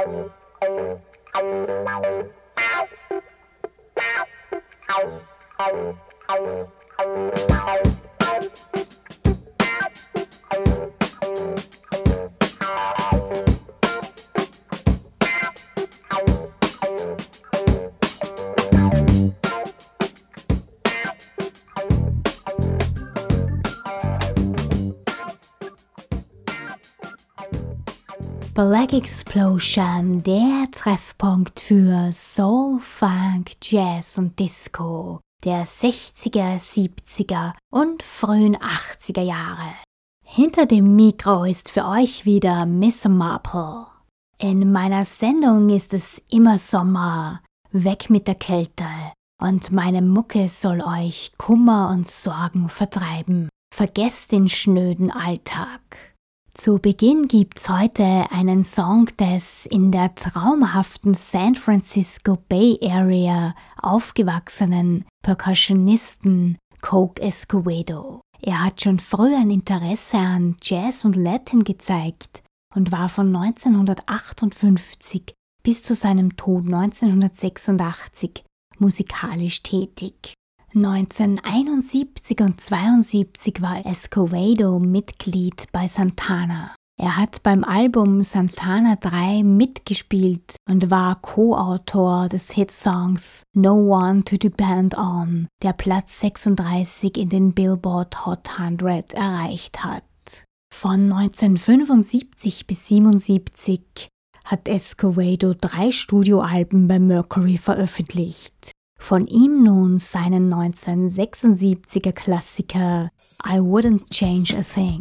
Thank you. Black Explosion, der Treffpunkt für Soul, Funk, Jazz und Disco der 60er, 70er und frühen 80er Jahre. Hinter dem Mikro ist für euch wieder Miss Marple. In meiner Sendung ist es immer Sommer, weg mit der Kälte, und meine Mucke soll euch Kummer und Sorgen vertreiben. Vergesst den schnöden Alltag. Zu Beginn gibt's heute einen Song des in der traumhaften San Francisco Bay Area aufgewachsenen Percussionisten Coke Escovedo. Er hat schon früh ein Interesse an Jazz und Latin gezeigt und war von 1958 bis zu seinem Tod 1986 musikalisch tätig. 1971 und 72 war Escovedo Mitglied bei Santana. Er hat beim Album Santana 3 mitgespielt und war Co-Autor des Hitsongs No One to Depend On, der Platz 36 in den Billboard Hot 100 erreicht hat. Von 1975 bis 77 hat Escovedo drei Studioalben bei Mercury veröffentlicht. Von ihm nun seinen 1976er Klassiker I Wouldn't Change a Thing.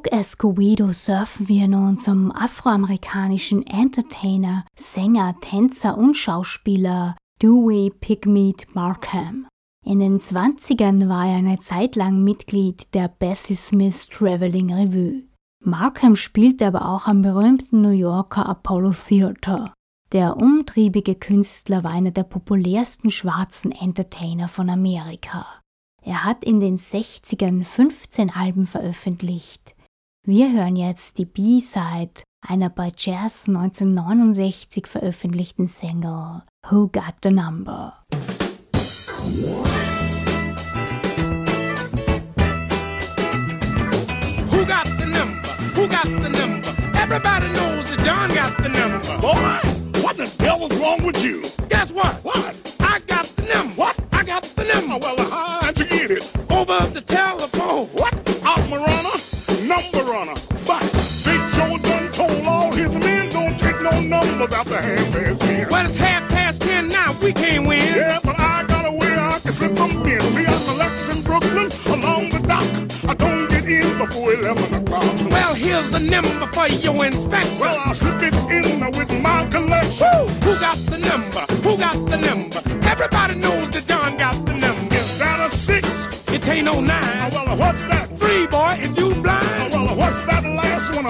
Coke Escovedo surfen wir nun zum afroamerikanischen Entertainer, Sänger, Tänzer und Schauspieler Dewey Pigmeat Markham. In den 20ern war er eine Zeit lang Mitglied der Bessie Smith Traveling Revue. Markham spielte aber auch am berühmten New Yorker Apollo Theater. Der umtriebige Künstler war einer der populärsten schwarzen Entertainer von Amerika. Er hat in den 60ern 15 Alben veröffentlicht. Wir hören jetzt die B-Side einer bei Jazz 1969 veröffentlichten Single Who Got the Number? Who got the number? Who got the number? Everybody knows that John got the number. Boy, what the devil's wrong with you? Guess what? What? I got the number. What? I got the number. Oh, well, how'd you get it? Over the telephone. What? Opera runner, number runner. But Big Joe done told all his men don't take no numbers out the half past ten. Well, it's half past ten now. We can't win. Yeah, but I got a way I can slip from in. See, I collects in Brooklyn along the dock. I don't get in before 11 o'clock. Well, here's the number for your inspection. Well, I'll slip it in with my collection. Woo! Who got the number? Who got the number? Everybody knows that John got the number. Is that a six? It ain't no Oh, nine. well, what's that? Three, boy, is you Oh, blind?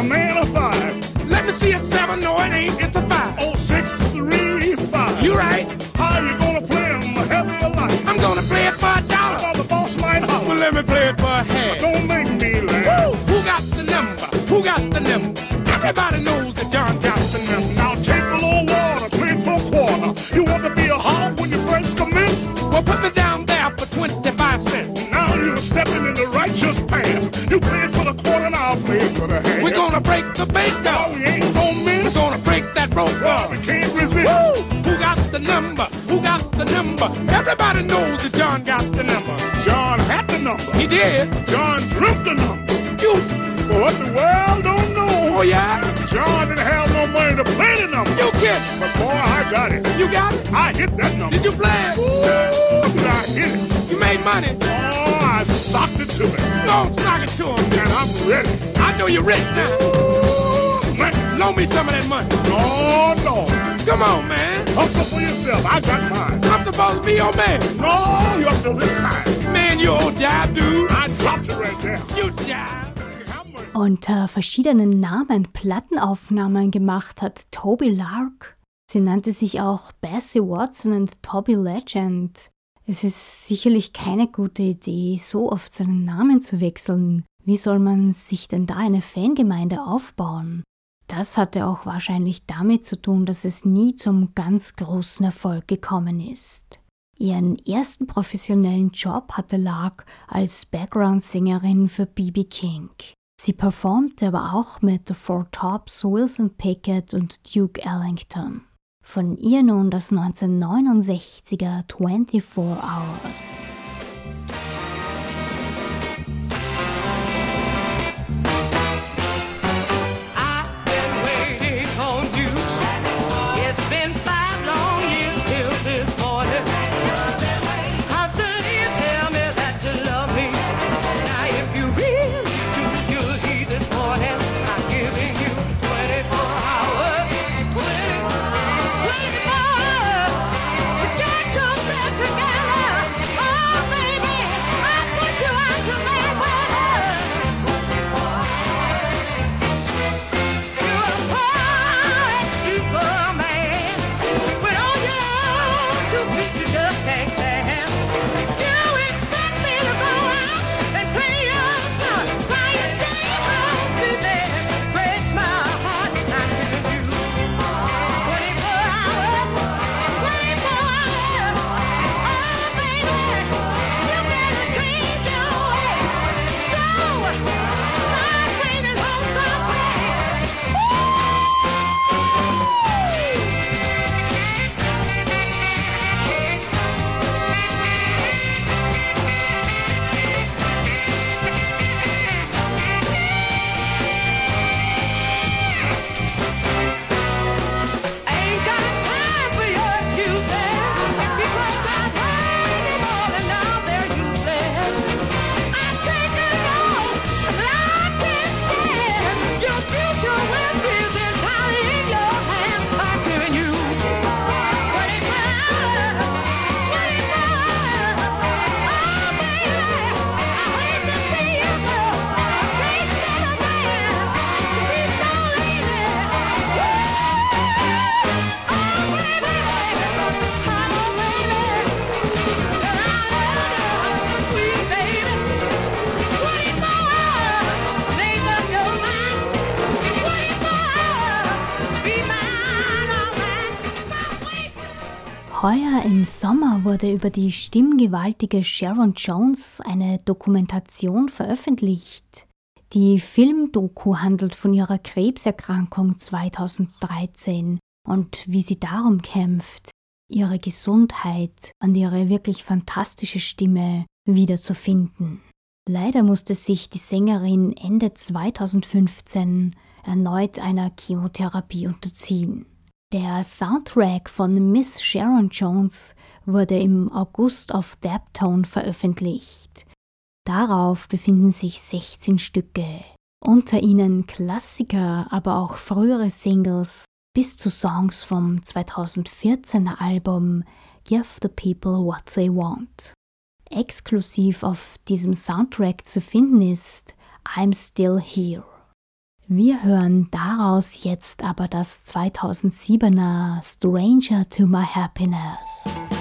A man or five? Let me see it seven. No, it ain't. It's a five. Oh, six, three, five. You right. How you gonna play play 'em? Heavy or light? I'm gonna play it for a dollar. Well, the boss might holler. Well, let me play it for a half. Don't make me laugh. Woo! Who got the number? Who got the number? Everybody knows and I'll play it for the half. We're gonna break the bank Oh, we ain't gonna We're gonna break that rope Well, down. we can't resist. Woo! Who got the number? Who got the number? Everybody knows that John got the number. John had the number. He did. John dreamt the number. You. But what the world don't know, Oh yeah. John didn't have no money to play the number. You kid. But boy, I got it. You got it. I hit that number. Did you play it? Ooh, I hit it. You made money. Oh, I socked it to me. Don't sock it to him. And I'm ready. Know you're rich now. Man, Loan me some of that money. no, no. Come on, man. Hustle for yourself. I got mine. I'm supposed to be your man. No, you up till this time. Man, you old jive dude. I dropped you right there. You much? unter verschiedenen Namen Plattenaufnahmen gemacht hat Toby Lark. Sie nannte sich auch Bessie Watson und Toby Legend. Es ist sicherlich keine gute Idee, so oft seinen Namen zu wechseln. Wie soll man sich denn da eine Fangemeinde aufbauen? Das hatte auch wahrscheinlich damit zu tun, dass es nie zum ganz großen Erfolg gekommen ist. Ihren ersten professionellen Job hatte Lark als Background-Sängerin für B.B. King. Sie performte aber auch mit The Four Tops, Wilson Pickett und Duke Ellington. Von ihr nun das 1969er 24 Hours. Wurde über die stimmgewaltige Sharon Jones eine Dokumentation veröffentlicht. Die Filmdoku handelt von ihrer Krebserkrankung 2013 und wie sie darum kämpft, ihre Gesundheit und ihre wirklich fantastische Stimme wiederzufinden. Leider musste sich die Sängerin Ende 2015 erneut einer Chemotherapie unterziehen. Der Soundtrack von Miss Sharon Jones wurde im August auf Daptone veröffentlicht. Darauf befinden sich 16 Stücke, unter ihnen Klassiker, aber auch frühere Singles bis zu Songs vom 2014er Album Give the People What They Want. Exklusiv auf diesem Soundtrack zu finden ist I'm Still Here. Wir hören daraus jetzt aber das 2007er Stranger to My Happiness.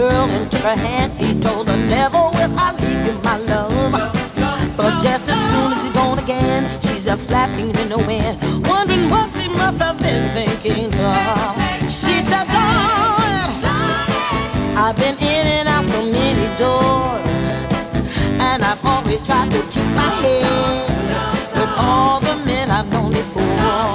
Girl and took her hand. He told her, Never will I leave you, my love. But just as soon as he's gone again, she's a flapping in the wind, wondering what she must have been thinking of. She said, Darling, I've been in and out so many doors, and I've always tried to keep my head with all the men I've known before.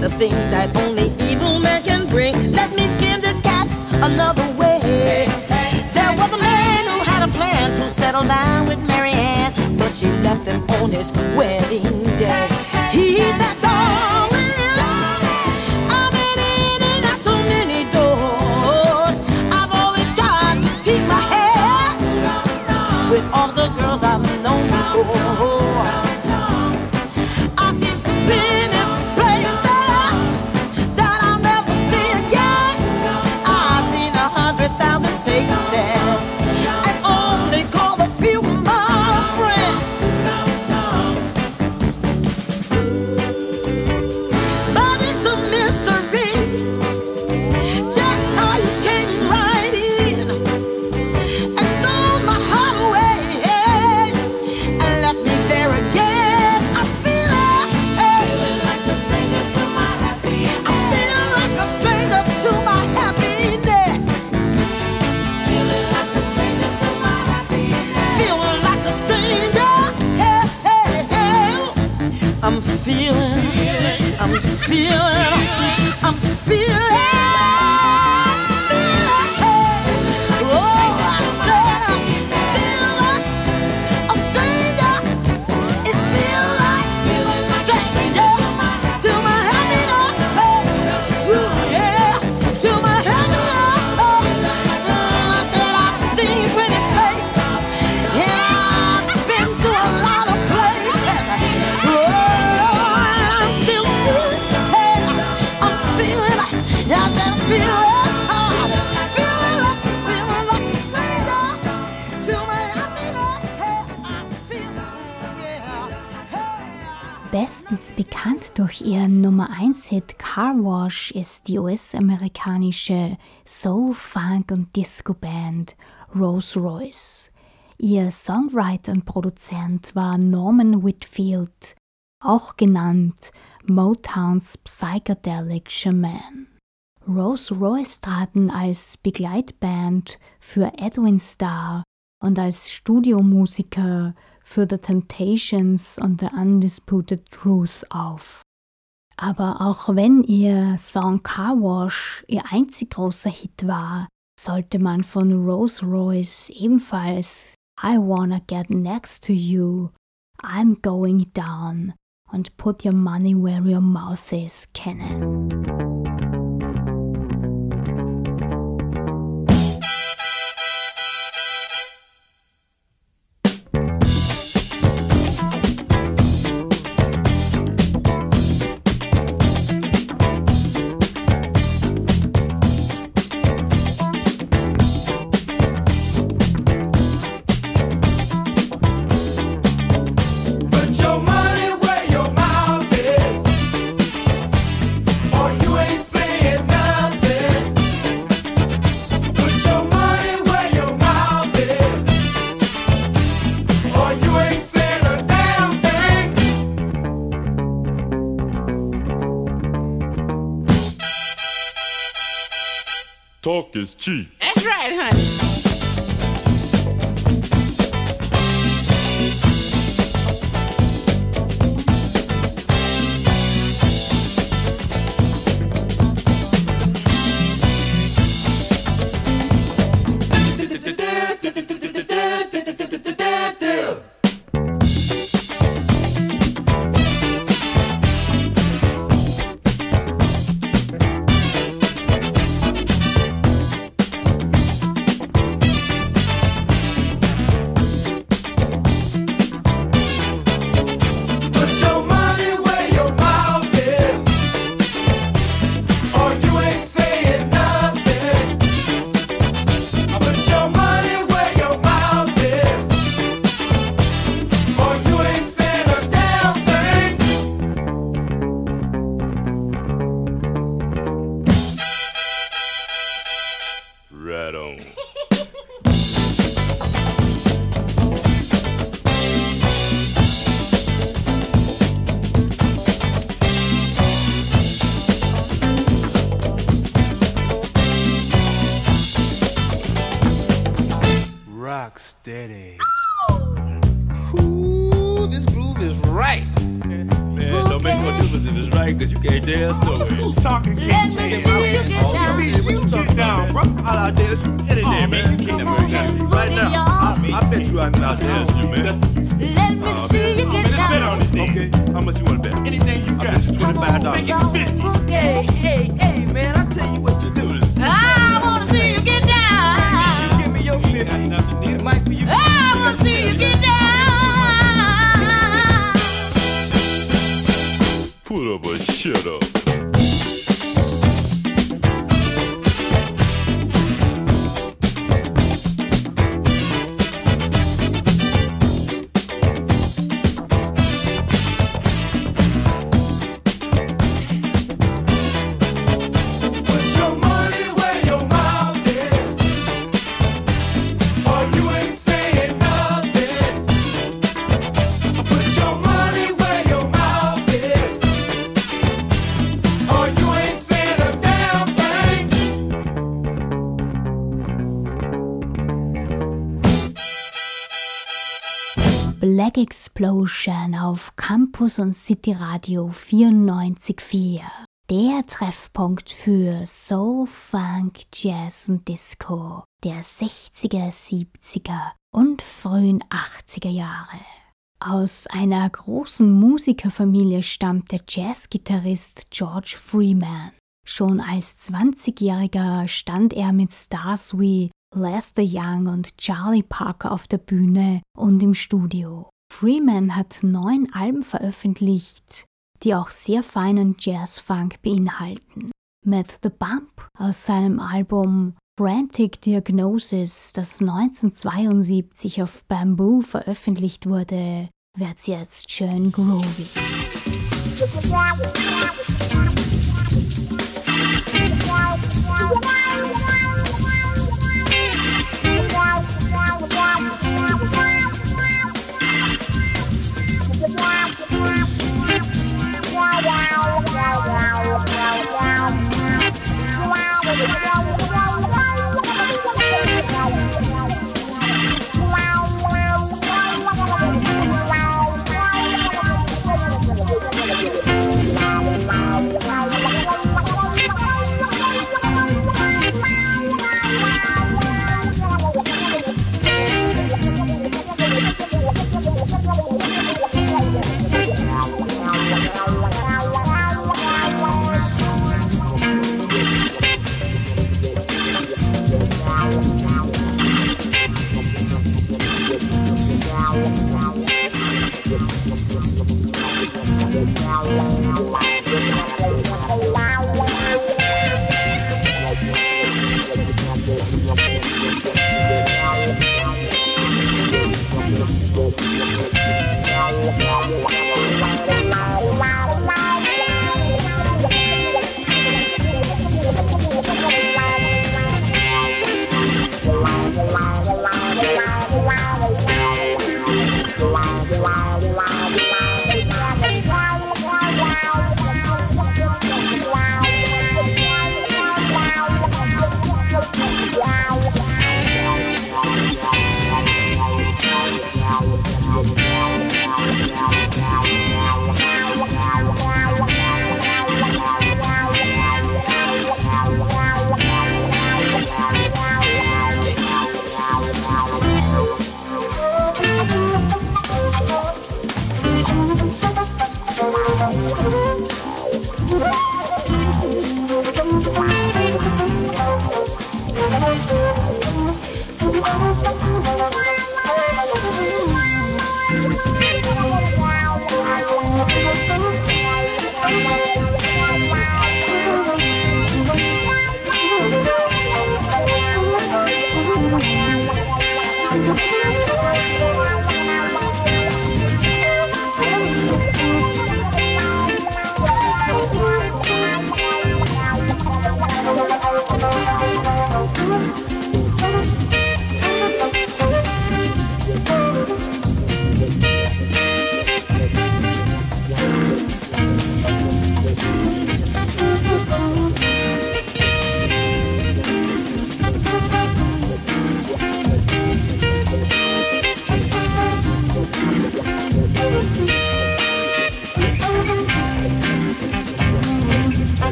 Think a thing that only evil men can bring, let me skin this cat another way. There was a man who had a plan to settle down with Mary Ann, but she left him on his wedding day. Wash ist die US-amerikanische Soul, Funk und Disco-Band Rolls Royce. Ihr Songwriter und Produzent war Norman Whitfield, auch genannt Motowns Psychedelic Shaman. Rolls Royce traten als Begleitband für Edwin Starr und als Studiomusiker für The Temptations und The Undisputed Truth auf. Aber auch wenn ihr Song Car Wash ihr einzig großer Hit war, sollte man von Rolls Royce ebenfalls I Wanna Get Next to You, I'm Going Down und Put Your Money Where Your Mouth Is kennen. is cheap. Black Explosion auf Campus und City Radio 94.4. Der Treffpunkt für Soul, Funk, Jazz und Disco der 60er, 70er und frühen 80er Jahre. Aus einer großen Musikerfamilie stammt der Jazzgitarrist George Freeman. Schon als 20-Jähriger stand er mit Stars wie Lester Young und Charlie Parker auf der Bühne und im Studio. Freeman hat neun Alben veröffentlicht, die auch sehr feinen Jazz-Funk beinhalten. Mit The Bump aus seinem Album Frantic Diagnosis, das 1972 auf Bamboo veröffentlicht wurde, wird's jetzt schön groovy.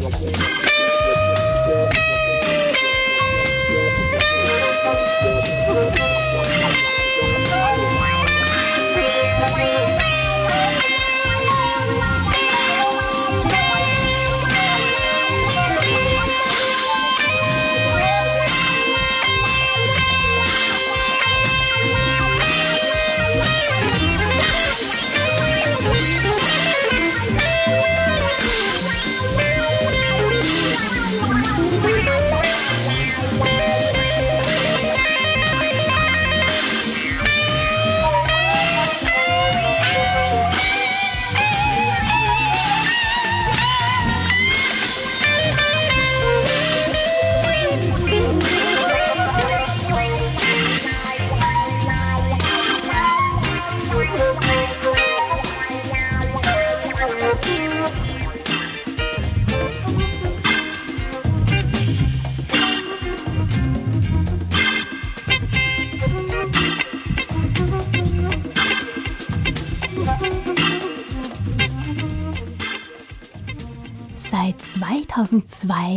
Seit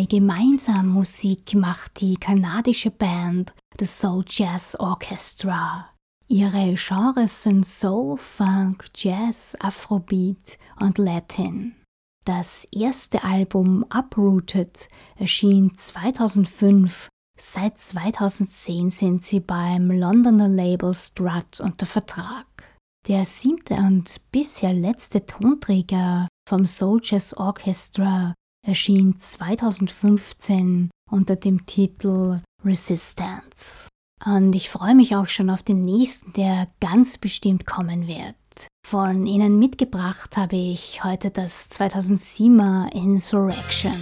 2002 gemeinsam Musik macht die kanadische Band The Soul Jazz Orchestra. Ihre Genres sind Soul, Funk, Jazz, Afrobeat und Latin. Das erste Album Uprooted erschien 2005. Seit 2010 sind sie beim Londoner Label Strut unter Vertrag. Der siebte und bisher letzte Tonträger vom Soul Jazz Orchestra erschien 2015 unter dem Titel Resistance. Und ich freue mich auch schon auf den nächsten, der ganz bestimmt kommen wird. Von Ihnen mitgebracht habe ich heute das 2007er Insurrection.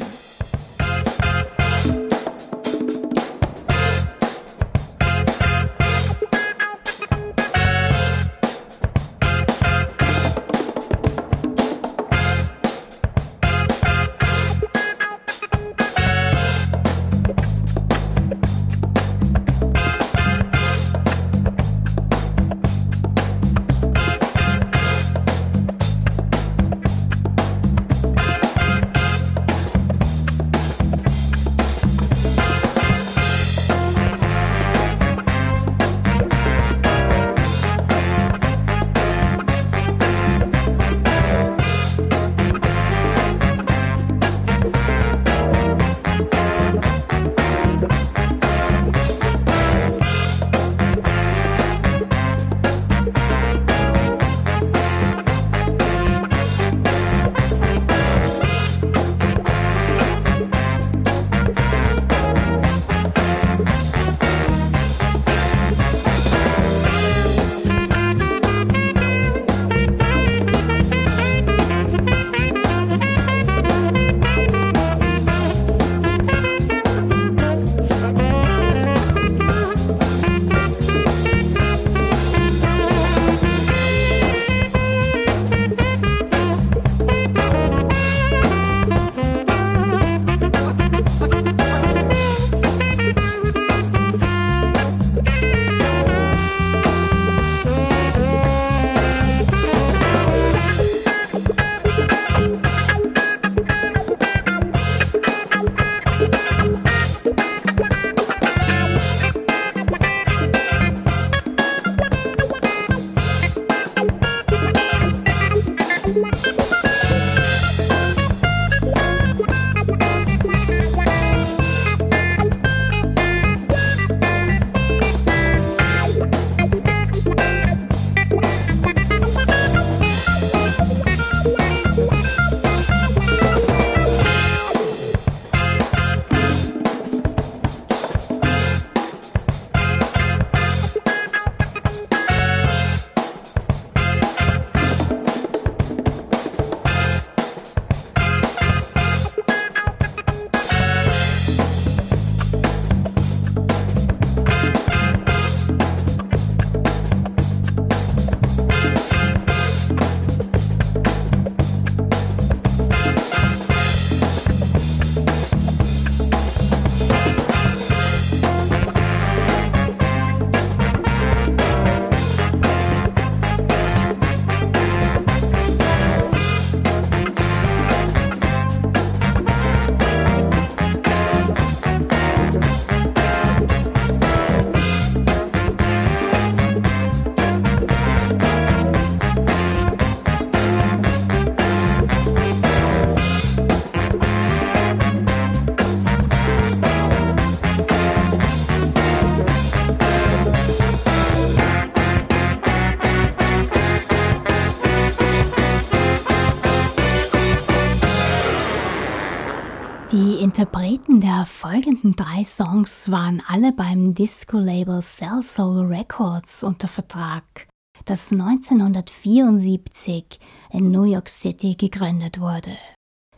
Interpreten der folgenden drei Songs waren alle beim Disco-Label Cell Soul Records unter Vertrag, das 1974 in New York City gegründet wurde.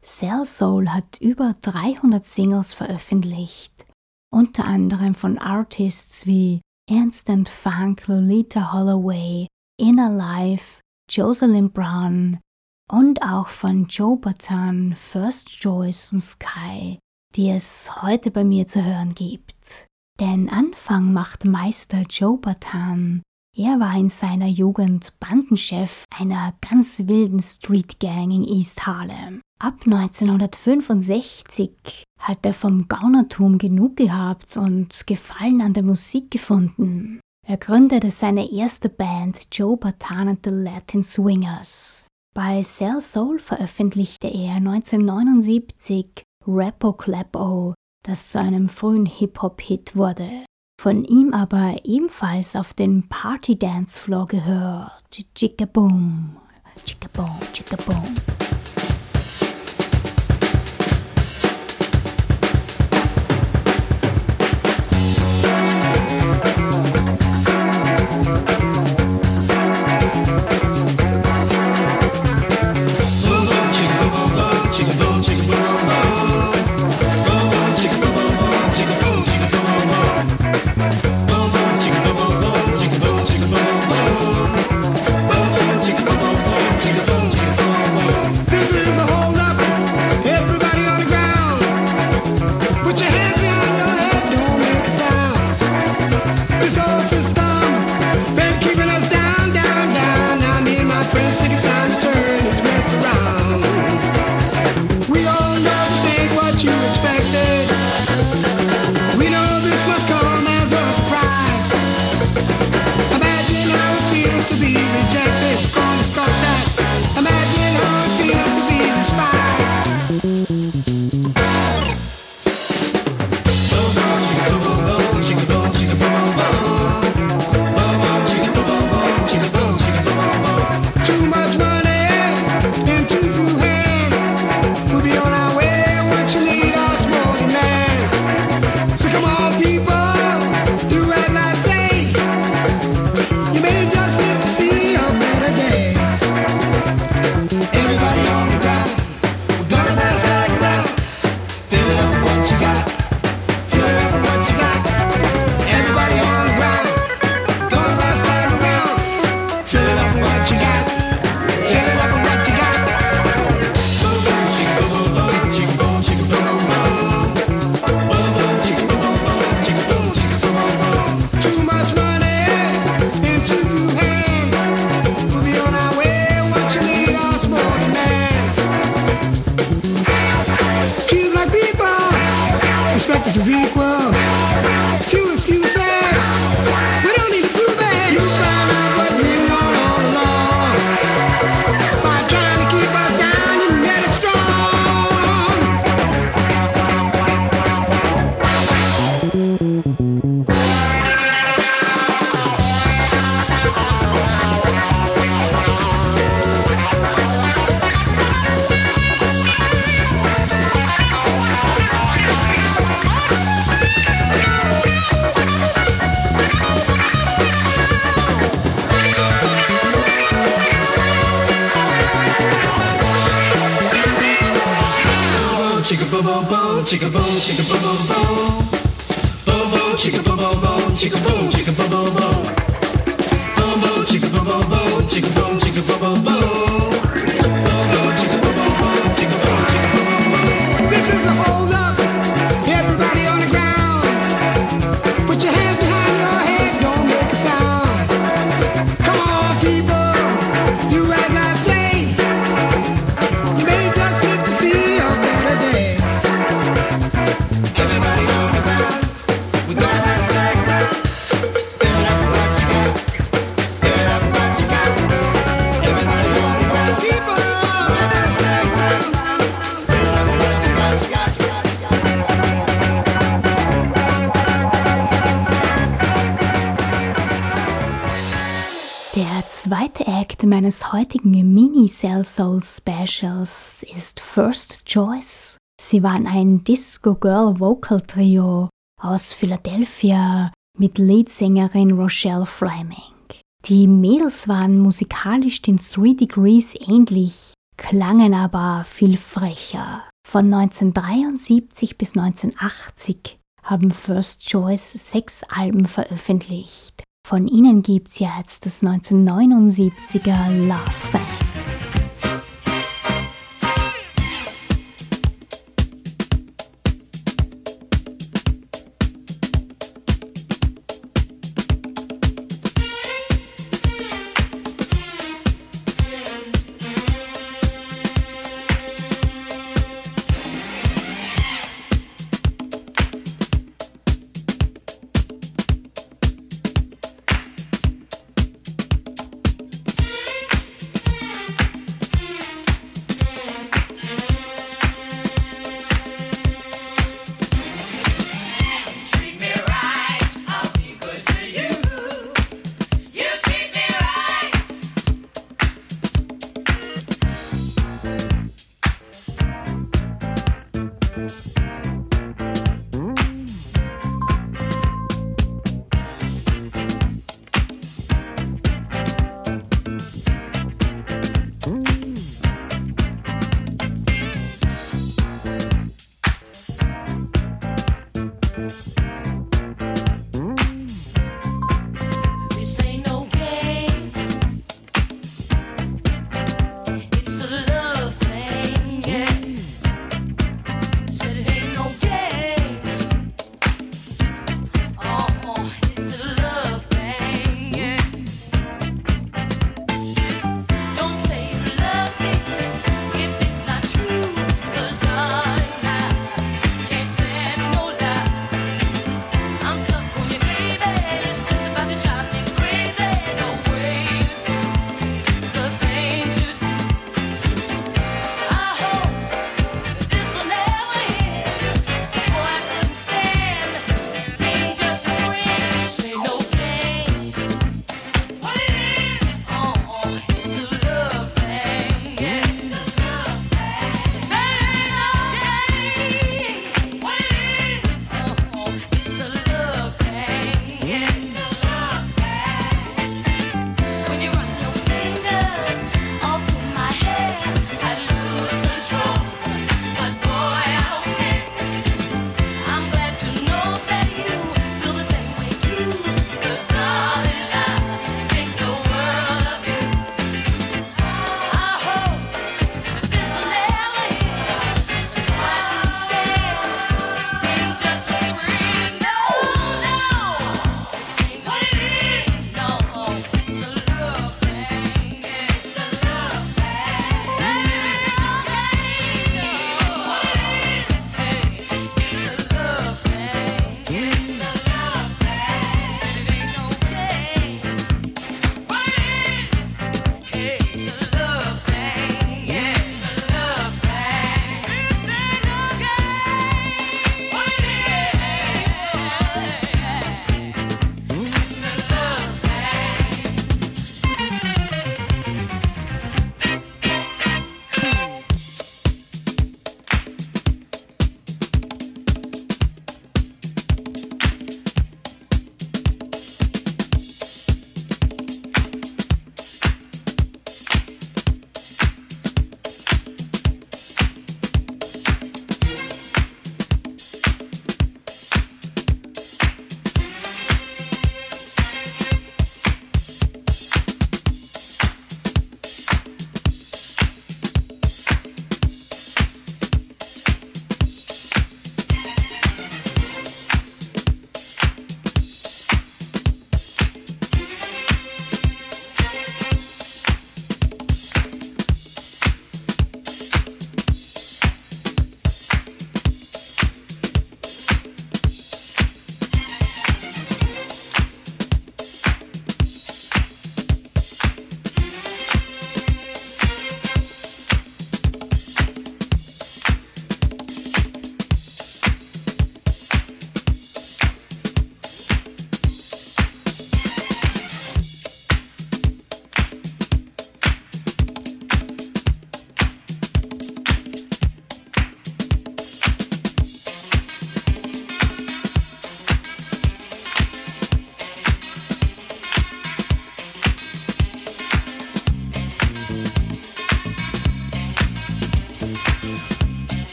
Cell Soul hat über 300 Singles veröffentlicht, unter anderem von Artists wie Ernst Funk, Lolita Holloway, Inner Life, Jocelyn Brown und auch von Joe Batan, First Joyce und Sky, die es heute bei mir zu hören gibt. Denn Anfang macht Meister Joe Batan. Er war in seiner Jugend Bandenchef einer ganz wilden Street Gang in East Harlem. Ab 1965 hat er vom Gaunertum genug gehabt und Gefallen an der Musik gefunden. Er gründete seine erste Band Joe Batan and the Latin Swingers. Bei Cell Soul veröffentlichte er 1979 Rappo Clappo, das zu einem frühen Hip-Hop-Hit wurde. Von ihm aber ebenfalls auf den Party-Dance-Floor gehört. Chickaboom, Chickaboom, Chickaboom. chicka boom, chicka boom, boom, boom. Boom, boom, chicka boom, boom, boom, chicka boom, chicka boom, boom, boom. Boom, boom, chicka boom, boom, boom, chicka boom, chicka boom, boom, boom. meines heutigen Mini Cell Soul Specials ist First Choice. Sie waren ein Disco Girl Vocal Trio aus Philadelphia mit Leadsängerin Rochelle Fleming. Die Mädels waren musikalisch den Three Degrees ähnlich, klangen aber viel frecher. Von 1973 bis 1980 haben First Choice sechs Alben veröffentlicht. Von ihnen gibt's jetzt das 1979er Love Thing.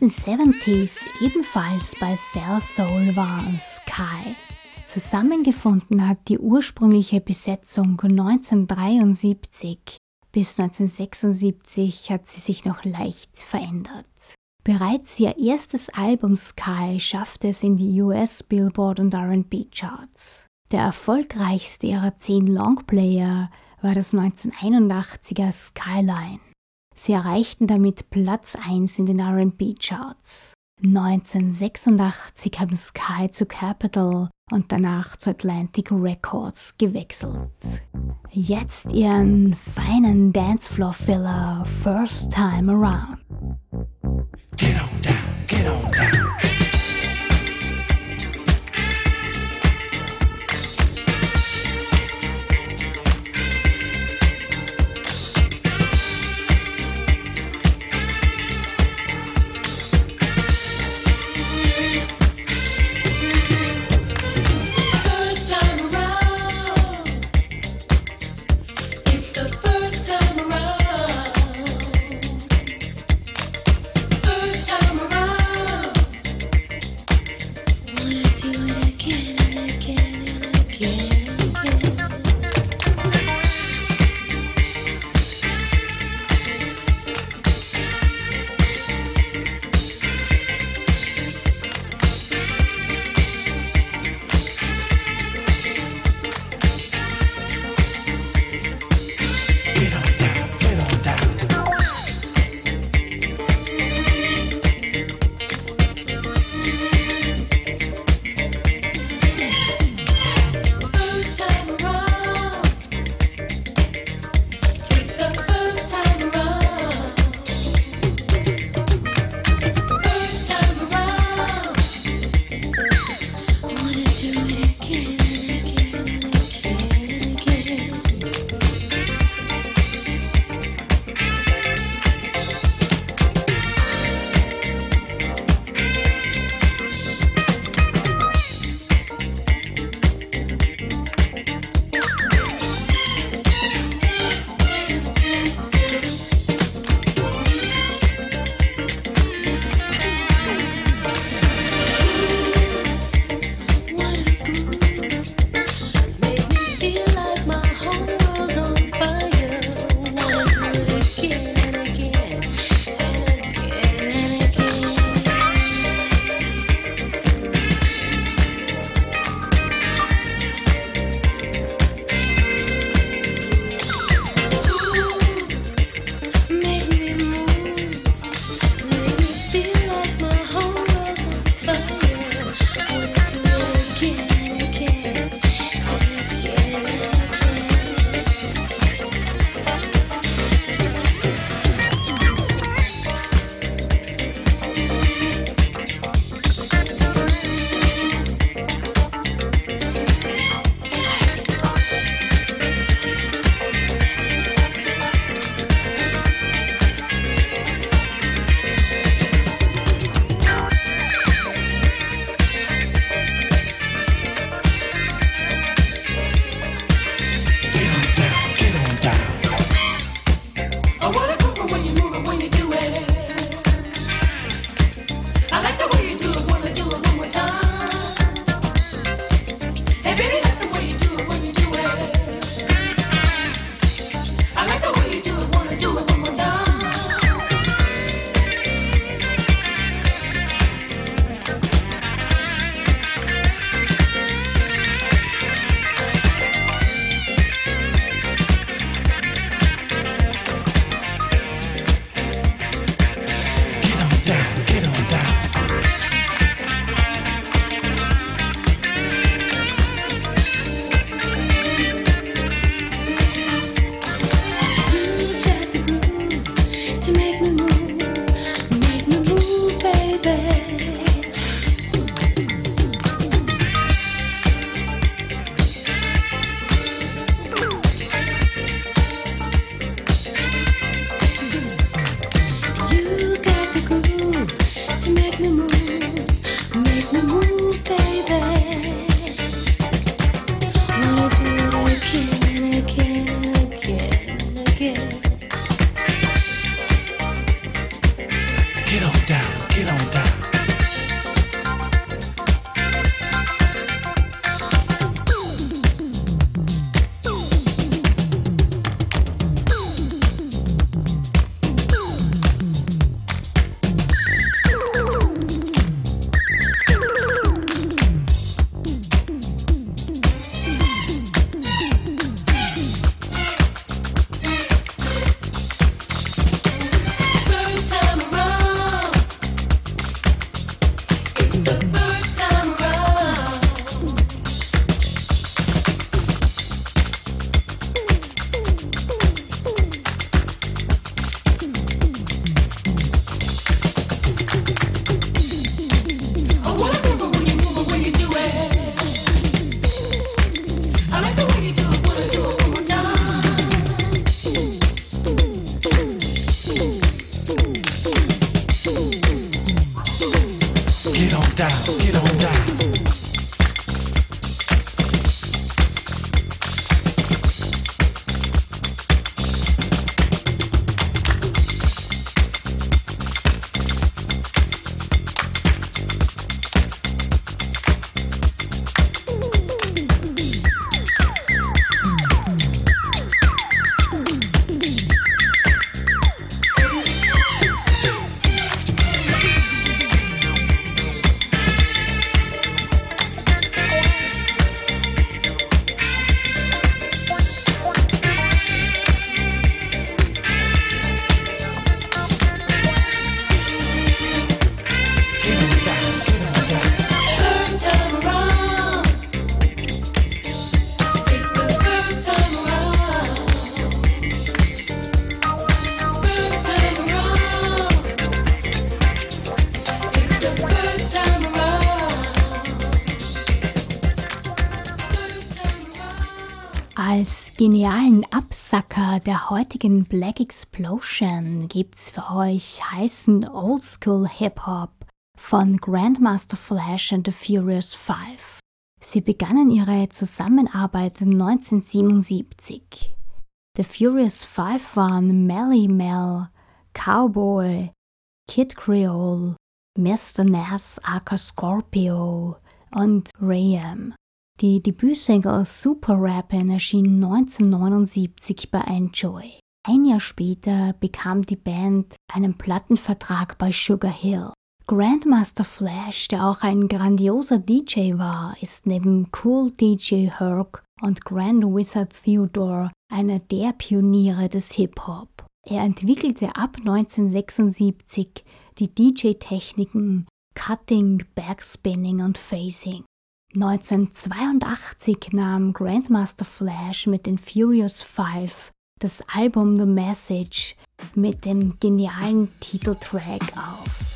70s ebenfalls bei Cell Soul war und Sky. Zusammengefunden hat die ursprüngliche Besetzung 1973. Bis 1976 hat sie sich noch leicht verändert. Bereits ihr erstes Album Sky schaffte es in die US Billboard und RB Charts. Der erfolgreichste ihrer zehn Longplayer war das 1981er Skyline. Sie erreichten damit Platz 1 in den RB Charts. 1986 haben Sky zu Capitol und danach zu Atlantic Records gewechselt. Jetzt ihren feinen Dancefloor-Filler First Time Around. Get on down, get on down. Down. Get on down. Der heutigen Black Explosion gibt's für euch heißen Oldschool Hip-Hop von Grandmaster Flash and the Furious Five. Sie begannen ihre Zusammenarbeit 1977. The Furious Five waren Melly Mel, Cowboy, Kid Creole, Mr. Nass aka Scorpio und Rayam. Die Debütsingle Super Rappin' erschien 1979 bei Enjoy. Ein Jahr später bekam die Band einen Plattenvertrag bei Sugar Hill. Grandmaster Flash, der auch ein grandioser DJ war, ist neben Cool DJ Herc und Grand Wizard Theodore einer der Pioniere des Hip-Hop. Er entwickelte ab 1976 die DJ-Techniken Cutting, Backspinning und Phasing. 1982 nahm Grandmaster Flash mit den Furious Five das Album The Message mit dem genialen Titeltrack auf.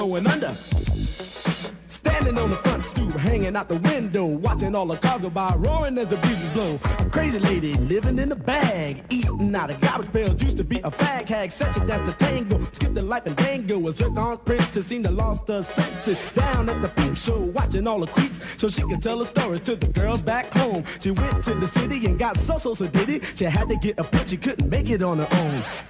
under. Standing on the front stoop, hanging out the window, watching all the cars go by, roaring as the breezes blow. A crazy lady living in a bag, eating out of garbage pails. Used to be a fag hag, such a to tango. Skipped the life and tango, was hooked on princess, seemed to lost her senses. Down at the peep show, watching all the creeps, so she could tell her stories to the girls back home. She went to the city and got so so so did it. She had to get a pimp, she couldn't make it on her own.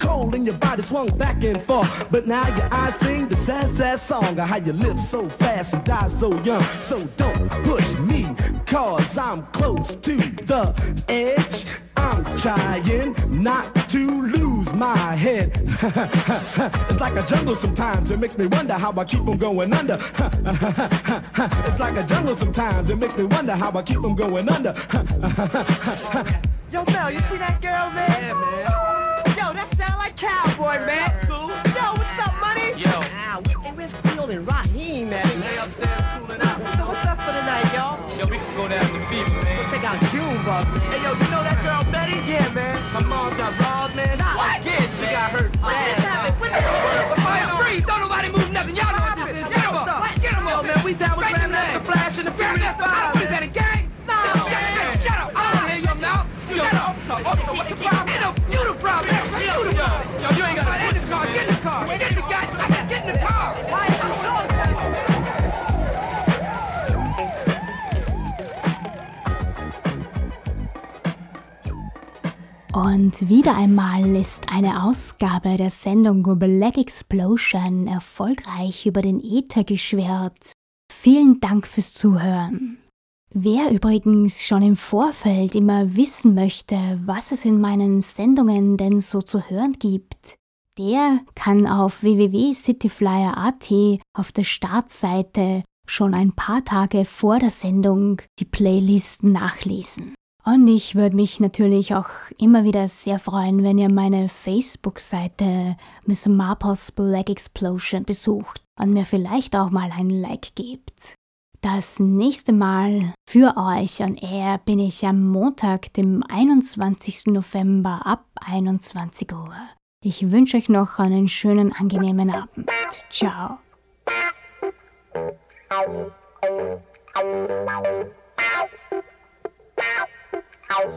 cold and your body swung back and forth. But now your eyes sing the sad, sad song of how you live so fast and die so young. So don't push me, cause I'm close to the edge. I'm trying not to lose my head. it's like a jungle sometimes, it makes me wonder how I keep from going under. it's like a jungle sometimes, it makes me wonder how I keep from going under. Yo, Mel, you see that girl, man? Yeah, man. Yo, like cowboy, man. Cool. Yo, what's up, money? Yo. Ah, we, hey, where's Field and Raheem, man? They upstairs cooling out. So what's up for the night, y'all? Yo, we can go down to fever, man. Check out Junebug, man. Hey, yo, you know that girl Betty? Yeah, man. My mom's got robbed, man. Und wieder einmal ist eine Ausgabe der Sendung Black Explosion erfolgreich über den Äther geschwert. Vielen Dank fürs Zuhören. Wer übrigens schon im Vorfeld immer wissen möchte, was es in meinen Sendungen denn so zu hören gibt, der kann auf www.cityflyer.at auf der Startseite schon ein paar Tage vor der Sendung die Playlisten nachlesen. Und ich würde mich natürlich auch immer wieder sehr freuen, wenn ihr meine Facebook-Seite Miss Marples Black Explosion besucht und mir vielleicht auch mal ein Like gebt. Das nächste Mal für euch on Air bin ich am Montag, dem 21. November ab 21 Uhr. Ich wünsche euch noch einen schönen, angenehmen Abend. Ciao. Thank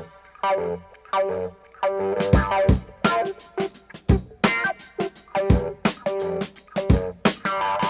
you.